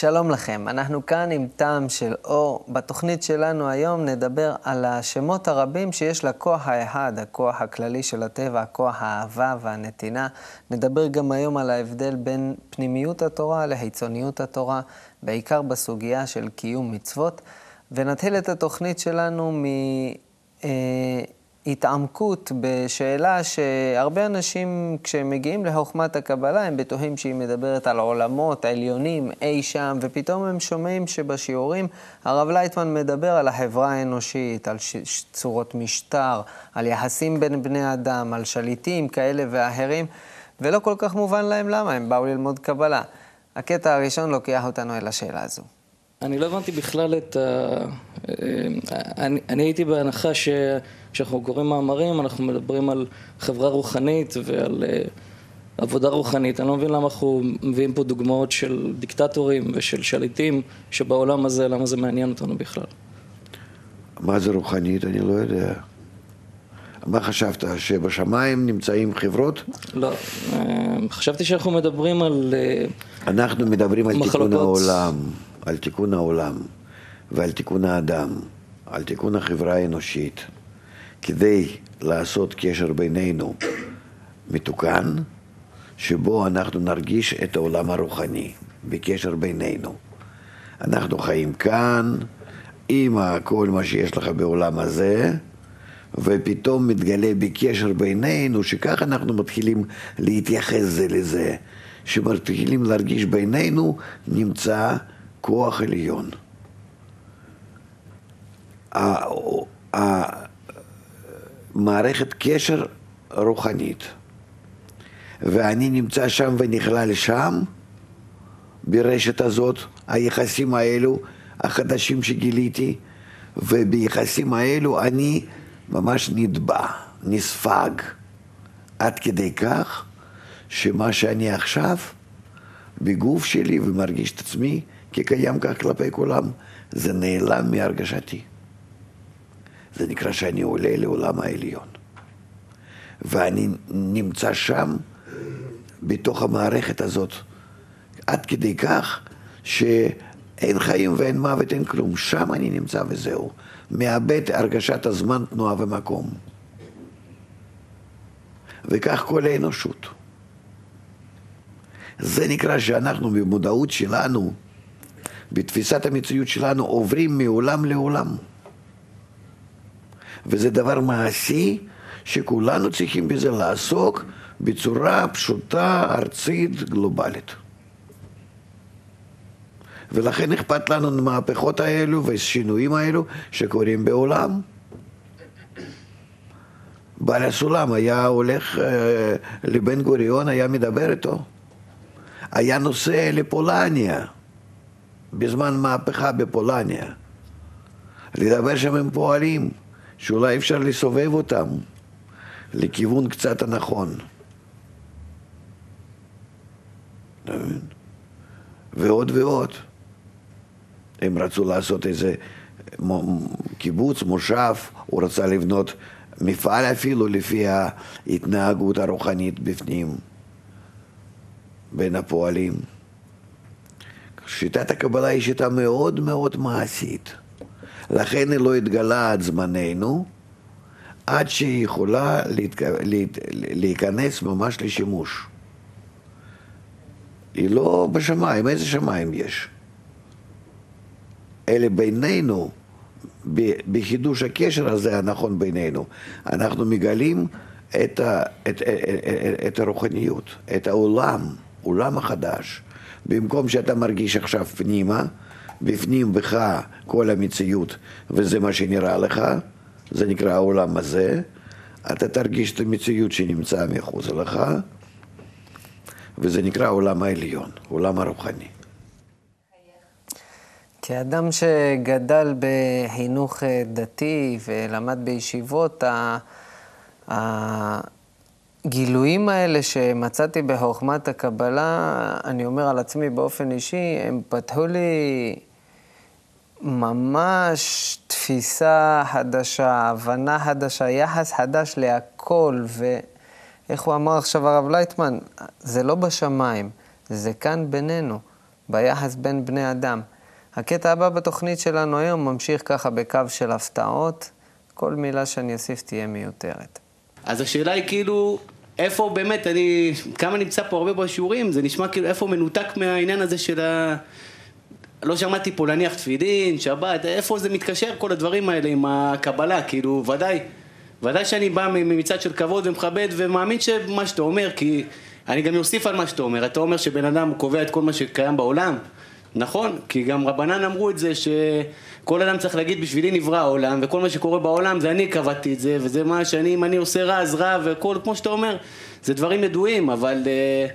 שלום לכם, אנחנו כאן עם טעם של אור. בתוכנית שלנו היום נדבר על השמות הרבים שיש לכוח האחד, הכוח הכללי של הטבע, הכוח האהבה והנתינה. נדבר גם היום על ההבדל בין פנימיות התורה לחיצוניות התורה, בעיקר בסוגיה של קיום מצוות. ונתחיל את התוכנית שלנו מ... אה, התעמקות בשאלה שהרבה אנשים, כשהם מגיעים לחוכמת הקבלה, הם בטוחים שהיא מדברת על עולמות עליונים אי שם, ופתאום הם שומעים שבשיעורים הרב לייטמן מדבר על החברה האנושית, על. צורות משטר, על יחסים בין בני אדם, על שליטים כאלה ואחרים, ולא כל כך מובן להם למה, הם באו ללמוד קבלה. הקטע הראשון לוקח אותנו אל השאלה הזו. אני לא הבנתי בכלל את ה... אה, אני, אני הייתי בהנחה ש... כשאנחנו קוראים מאמרים אנחנו מדברים על חברה רוחנית ועל uh, עבודה רוחנית. אני לא מבין למה אנחנו מביאים פה דוגמאות של דיקטטורים ושל שליטים שבעולם הזה, למה זה מעניין אותנו בכלל. מה זה רוחנית? אני לא יודע. מה חשבת, שבשמיים נמצאים חברות? לא, אה, חשבתי שאנחנו מדברים על אנחנו מדברים על מחלוקות. תיקון העולם, על תיקון העולם ועל תיקון האדם, על תיקון החברה האנושית. כדי לעשות קשר בינינו מתוקן, שבו אנחנו נרגיש את העולם הרוחני, בקשר בינינו. אנחנו חיים כאן עם כל מה שיש לך בעולם הזה, ופתאום מתגלה בקשר בינינו, שככה אנחנו מתחילים להתייחס זה לזה, שמתחילים להרגיש בינינו, נמצא כוח עליון. מערכת קשר רוחנית. ואני נמצא שם ונכלל שם, ברשת הזאת, היחסים האלו, החדשים שגיליתי, וביחסים האלו אני ממש נטבע, נספג, עד כדי כך שמה שאני עכשיו בגוף שלי ומרגיש את עצמי כקיים כך כלפי כולם, זה נעלם מהרגשתי. זה נקרא שאני עולה לעולם העליון. ואני נמצא שם, בתוך המערכת הזאת, עד כדי כך שאין חיים ואין מוות, אין כלום. שם אני נמצא וזהו. מאבד הרגשת הזמן, תנועה ומקום. וכך כל האנושות. זה נקרא שאנחנו במודעות שלנו, בתפיסת המציאות שלנו, עוברים מעולם לעולם. וזה דבר מעשי שכולנו צריכים בזה לעסוק בצורה פשוטה, ארצית, גלובלית. ולכן אכפת לנו מהמהפכות האלו והשינויים האלו שקורים בעולם. בעל הסולם היה הולך אה, לבן גוריון, היה מדבר איתו. היה נוסע לפולניה, בזמן מהפכה בפולניה, לדבר שם עם פועלים. שאולי אפשר לסובב אותם לכיוון קצת הנכון. ועוד ועוד. הם רצו לעשות איזה קיבוץ, מושב, הוא רצה לבנות מפעל אפילו לפי ההתנהגות הרוחנית בפנים, בין הפועלים. שיטת הקבלה היא שיטה מאוד מאוד מעשית. לכן היא לא התגלה עד זמננו, עד שהיא יכולה להתק... להת... להיכנס ממש לשימוש. היא לא בשמיים, איזה שמיים יש? אלה בינינו, בחידוש הקשר הזה הנכון בינינו, אנחנו מגלים את, ה, את, את, את הרוחניות, את העולם, עולם החדש. במקום שאתה מרגיש עכשיו פנימה, בפנים בך כל המציאות וזה מה שנראה לך, זה נקרא העולם הזה, אתה תרגיש את המציאות שנמצאה מחוץ לך, וזה נקרא העולם העליון, העולם הרוחני. כאדם שגדל בחינוך אה, דתי ולמד בישיבות, הגילויים האלה שמצאתי בחוכמת הקבלה, אני אומר על עצמי באופן אישי, הם פתחו לי ממש תפיסה חדשה, הבנה חדשה, יחס חדש להכל, ואיך הוא אמר עכשיו הרב לייטמן, זה לא בשמיים, זה כאן בינינו, ביחס בין בני אדם. הקטע הבא בתוכנית שלנו היום ממשיך ככה בקו של הפתעות. כל מילה שאני אוסיף תהיה מיותרת. אז השאלה היא כאילו, איפה באמת, אני, כמה נמצא פה הרבה בשיעורים, זה נשמע כאילו איפה מנותק מהעניין הזה של ה... לא שמעתי פה להניח תפילין, שבת, איפה זה מתקשר כל הדברים האלה עם הקבלה, כאילו, ודאי, ודאי שאני בא מצד של כבוד ומכבד ומאמין שמה שאתה אומר, כי אני גם אוסיף על מה שאתה אומר, אתה אומר שבן אדם קובע את כל מה שקיים בעולם, נכון, כי גם רבנן אמרו את זה שכל אדם צריך להגיד בשבילי נברא העולם וכל מה שקורה בעולם זה אני קבעתי את זה וזה מה שאני, אם אני עושה רע אז רע וכל, כמו שאתה אומר, זה דברים ידועים, אבל... Uh,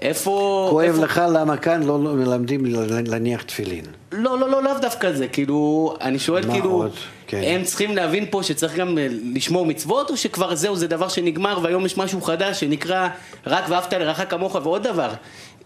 איפה... כואב איפה... לך למה כאן לא מלמדים להניח תפילין. לא, לא, לא, לאו דווקא זה, כאילו, אני שואל כאילו, עוד? כן. הם צריכים להבין פה שצריך גם אה, לשמור מצוות, או שכבר זהו, זה דבר שנגמר והיום יש משהו חדש שנקרא רק ואהבת לרעך כמוך ועוד דבר.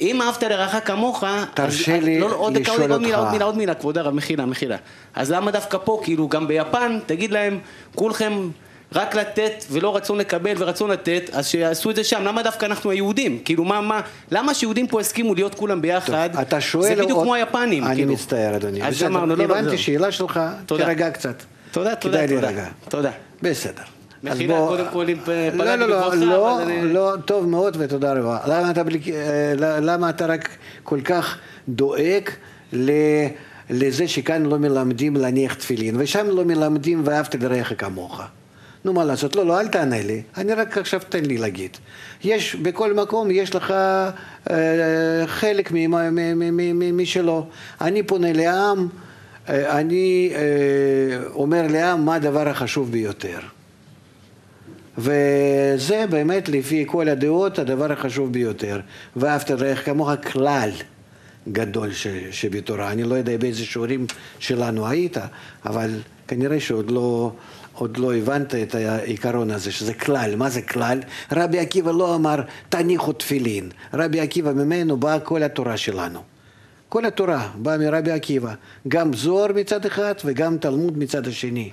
אם אהבת לרעך כמוך, תרשה לי לא, עוד לשאול אותך. עוד מילה, עוד מילה, עוד מילה, כבוד הרב, מחילה, מחילה. אז למה דווקא פה, כאילו, גם ביפן, תגיד להם, כולכם... רק לתת ולא רצון לקבל ורצון לתת, אז שיעשו את זה שם. למה דווקא אנחנו היהודים? כאילו, מה, מה, למה שיהודים פה הסכימו להיות כולם ביחד? טוב, אתה שואל... זה בדיוק כמו היפנים, אני כאילו. מצטער, אדוני. אז אמרנו, לא, לא, הבנתי שאלה שלך, תירגע קצת. תודה, תודה, תודה. תודה. בסדר. מחילה, קודם כל, אם לא, לא, לא, לא, לא, טוב מאוד ותודה רבה. למה אתה, אה, למה אתה רק כל כך דואג לזה שכאן לא מלמדים להניח תפילין, ושם לא מלמדים ואהבת לרעך כמוך? נו מה לעשות, לא, לא, אל תענה לי, אני רק עכשיו תן לי להגיד. יש, בכל מקום יש לך אה, חלק משלו. אני פונה לעם, אה, אני אה, אומר לעם מה הדבר החשוב ביותר. וזה באמת לפי כל הדעות הדבר החשוב ביותר. ואהבת לרעך כמוך כלל גדול שבתורה. אני לא יודע באיזה שיעורים שלנו היית, אבל כנראה שעוד לא... עוד לא הבנת את העיקרון הזה, שזה כלל. מה זה כלל? רבי עקיבא לא אמר תניחו תפילין. רבי עקיבא ממנו באה כל התורה שלנו. כל התורה באה מרבי עקיבא. גם זוהר מצד אחד וגם תלמוד מצד השני.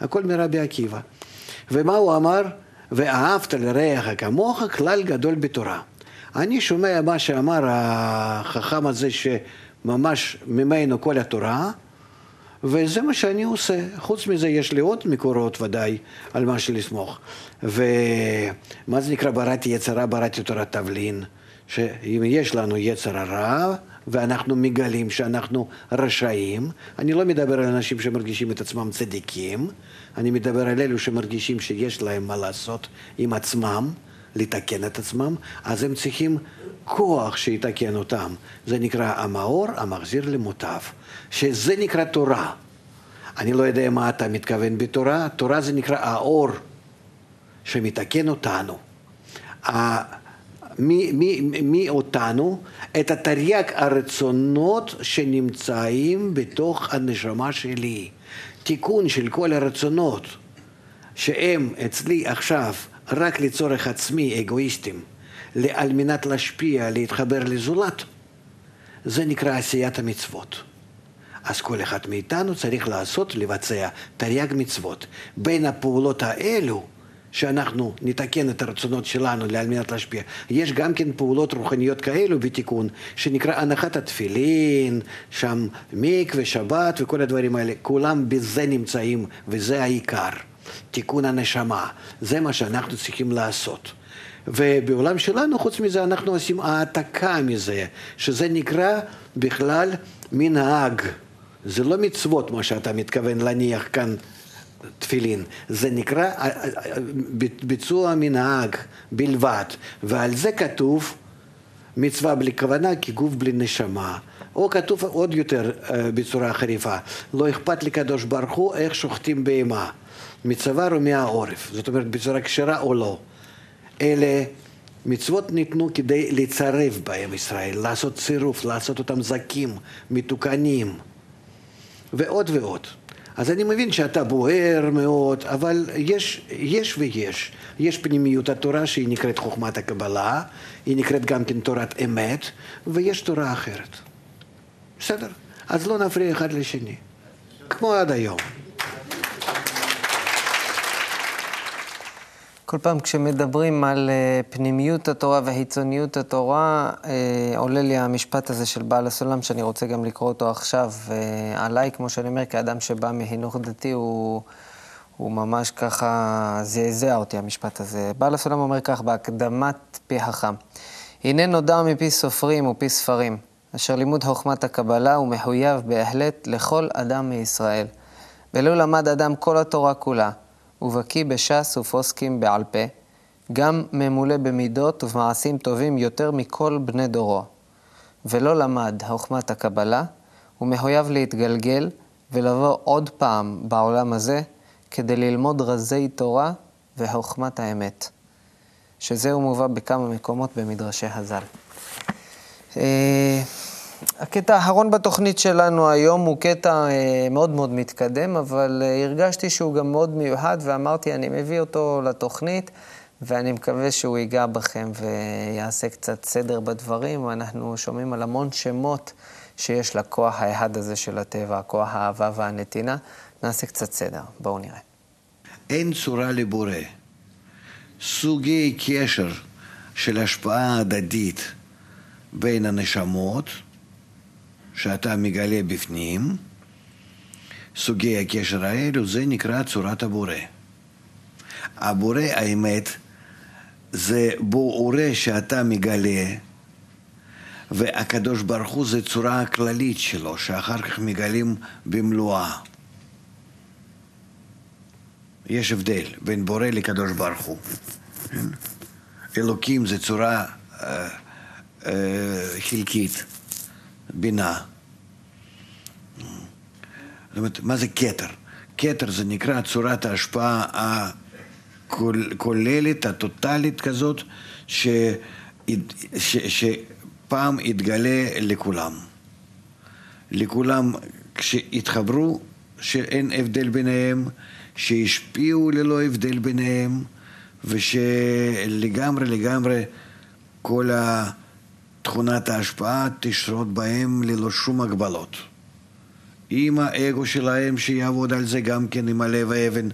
הכל מרבי עקיבא. ומה הוא אמר? ואהבת לרעך כמוך כלל גדול בתורה. אני שומע מה שאמר החכם הזה שממש ממנו כל התורה, וזה מה שאני עושה. חוץ מזה יש לי עוד מקורות ודאי על מה שלסמוך. ומה זה נקרא בראתי יצרה, בראתי תורת תבלין? שאם יש לנו יצר הרע, ואנחנו מגלים שאנחנו רשאים, אני לא מדבר על אנשים שמרגישים את עצמם צדיקים, אני מדבר על אלו שמרגישים שיש להם מה לעשות עם עצמם, לתקן את עצמם, אז הם צריכים כוח שיתקן אותם. זה נקרא המאור המחזיר למוטב, שזה נקרא תורה. אני לא יודע מה אתה מתכוון בתורה, תורה זה נקרא האור שמתקן אותנו. מי, מי, מי אותנו? את התרי"ג הרצונות שנמצאים בתוך הנשמה שלי. תיקון של כל הרצונות שהם אצלי עכשיו רק לצורך עצמי, אגואיסטים. על מנת להשפיע, להתחבר לזולת, זה נקרא עשיית המצוות. אז כל אחד מאיתנו צריך לעשות, לבצע תרי"ג מצוות. בין הפעולות האלו, שאנחנו נתקן את הרצונות שלנו על מנת להשפיע. יש גם כן פעולות רוחניות כאלו בתיקון, שנקרא הנחת התפילין, שם מקווה, שבת וכל הדברים האלה, כולם בזה נמצאים, וזה העיקר. תיקון הנשמה, זה מה שאנחנו צריכים לעשות. ובעולם שלנו, חוץ מזה, אנחנו עושים העתקה מזה, שזה נקרא בכלל מנהג. זה לא מצוות, מה שאתה מתכוון להניח כאן תפילין, זה נקרא אה, אה, ביצוע מנהג בלבד, ועל זה כתוב מצווה בלי כוונה כגוף בלי נשמה. או כתוב עוד יותר אה, בצורה חריפה, לא אכפת לקדוש ברוך הוא איך שוחטים בהמה, מצוואר או מהעורף, זאת אומרת בצורה כשרה או לא. אלה מצוות ניתנו כדי לצרף בהם ישראל, לעשות צירוף, לעשות אותם זכים, מתוקנים, ועוד ועוד. אז אני מבין שאתה בוער מאוד, אבל יש, יש ויש. יש פנימיות התורה שהיא נקראת חוכמת הקבלה, היא נקראת גם כן תורת אמת, ויש תורה אחרת. בסדר? אז לא נפריע אחד לשני, כמו עד היום. כל פעם כשמדברים על אה, פנימיות התורה וחיצוניות התורה, אה, עולה לי המשפט הזה של בעל הסולם, שאני רוצה גם לקרוא אותו עכשיו. עליי, כמו שאני אומר, כאדם שבא מחינוך דתי, הוא, הוא ממש ככה זעזע אותי, המשפט הזה. בעל הסולם אומר כך, בהקדמת פי החכם: הנה נודע מפי סופרים ופי ספרים, אשר לימוד חוכמת הקבלה הוא מחויב בהחלט לכל אדם מישראל. ולא למד אדם כל התורה כולה, ובקיא בש"ס ופוסקים בעל פה, גם ממולא במידות ובמעשים טובים יותר מכל בני דורו. ולא למד חוכמת הקבלה, הוא מחויב להתגלגל ולבוא עוד פעם בעולם הזה כדי ללמוד רזי תורה וחוכמת האמת. שזהו מובא בכמה מקומות במדרשי הז"ל. הקטע האחרון בתוכנית שלנו היום הוא קטע אה, מאוד מאוד מתקדם, אבל אה, הרגשתי שהוא גם מאוד מיוחד, ואמרתי, אני מביא אותו לתוכנית, ואני מקווה שהוא ייגע בכם ויעשה קצת סדר בדברים. אנחנו שומעים על המון שמות שיש לכוח האחד הזה של הטבע, הכוח האהבה והנתינה. נעשה קצת סדר, בואו נראה. אין צורה לבורא. סוגי קשר של השפעה הדדית בין הנשמות, שאתה מגלה בפנים, סוגי הקשר האלו, זה נקרא צורת הבורא. הבורא, האמת, זה בורא שאתה מגלה, והקדוש ברוך הוא זה צורה כללית שלו, שאחר כך מגלים במלואה. יש הבדל בין בורא לקדוש ברוך הוא. כן? אלוקים זה צורה אה, אה, חלקית. בינה. זאת אומרת, מה זה כתר? כתר זה נקרא צורת ההשפעה הכוללת, הטוטלית כזאת, ש... ש... שפעם יתגלה לכולם. לכולם, כשהתחברו, שאין הבדל ביניהם, שהשפיעו ללא הבדל ביניהם, ושלגמרי לגמרי כל ה... תכונת ההשפעה תשרות בהם ללא שום הגבלות. עם האגו שלהם שיעבוד על זה גם כן עם הלב האבן,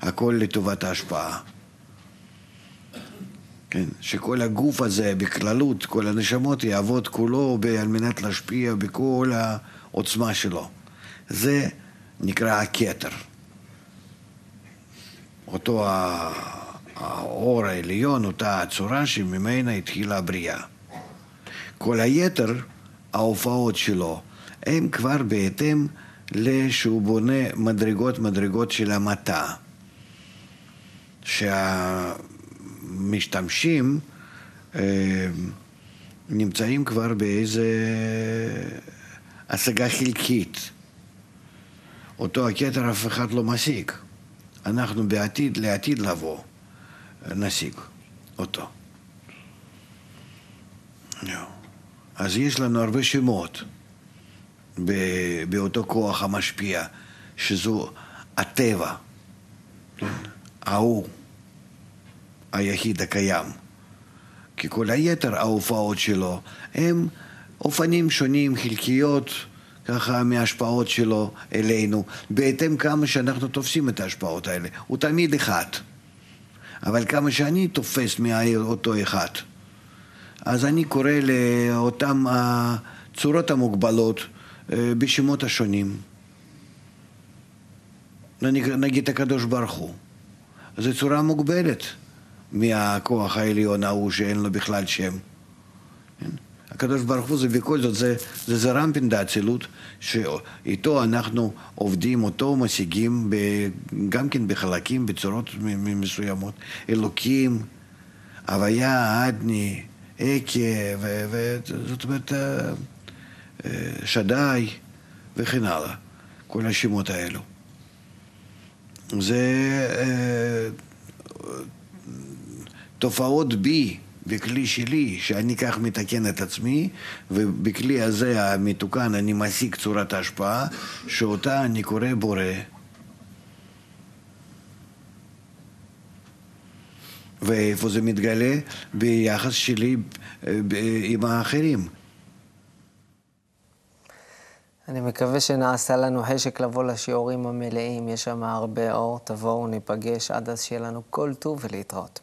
הכל לטובת ההשפעה. כן, שכל הגוף הזה בכללות, כל הנשמות יעבוד כולו על מנת להשפיע בכל העוצמה שלו. זה נקרא הכתר. אותו האור העליון, אותה הצורה שממנה התחילה הבריאה. כל היתר, ההופעות שלו, הם כבר בהתאם לשהוא בונה מדרגות מדרגות של המטה. שהמשתמשים אה, נמצאים כבר באיזה השגה חלקית. אותו הכתר אף אחד לא משיג. אנחנו בעתיד, לעתיד לבוא, נשיג אותו. No. אז יש לנו הרבה שמות באותו כוח המשפיע, שזו הטבע? ההוא, היחיד הקיים. כי כל היתר ההופעות שלו הם אופנים שונים, חלקיות, ככה מההשפעות שלו אלינו, בהתאם כמה שאנחנו תופסים את ההשפעות האלה. הוא תמיד אחד. אבל כמה שאני תופס מאותו אחד. אז אני קורא לאותן הצורות המוגבלות אה, בשמות השונים. נגיד הקדוש ברוך הוא. זו צורה מוגבלת מהכוח העליון ההוא שאין לו בכלל שם. כן? הקדוש ברוך הוא זה בכל זאת, זה, זה, זה רמפין דאצילות, שאיתו אנחנו עובדים, אותו משיגים ב, גם כן בחלקים, בצורות מסוימות. אלוקים, הוויה, אדני, אקה, זאת אומרת אה, אה, שדי וכן הלאה, כל השמות האלו. זה אה, תופעות בי, בכלי שלי, שאני כך מתקן את עצמי, ובכלי הזה המתוקן אני משיג צורת ההשפעה, שאותה אני קורא בורא. ואיפה זה מתגלה? ביחס שלי אה, עם האחרים. אני מקווה שנעשה לנו חשק לבוא לשיעורים המלאים, יש שם הרבה אור, תבואו, ניפגש, עד אז שיהיה לנו כל טוב ולהתראות.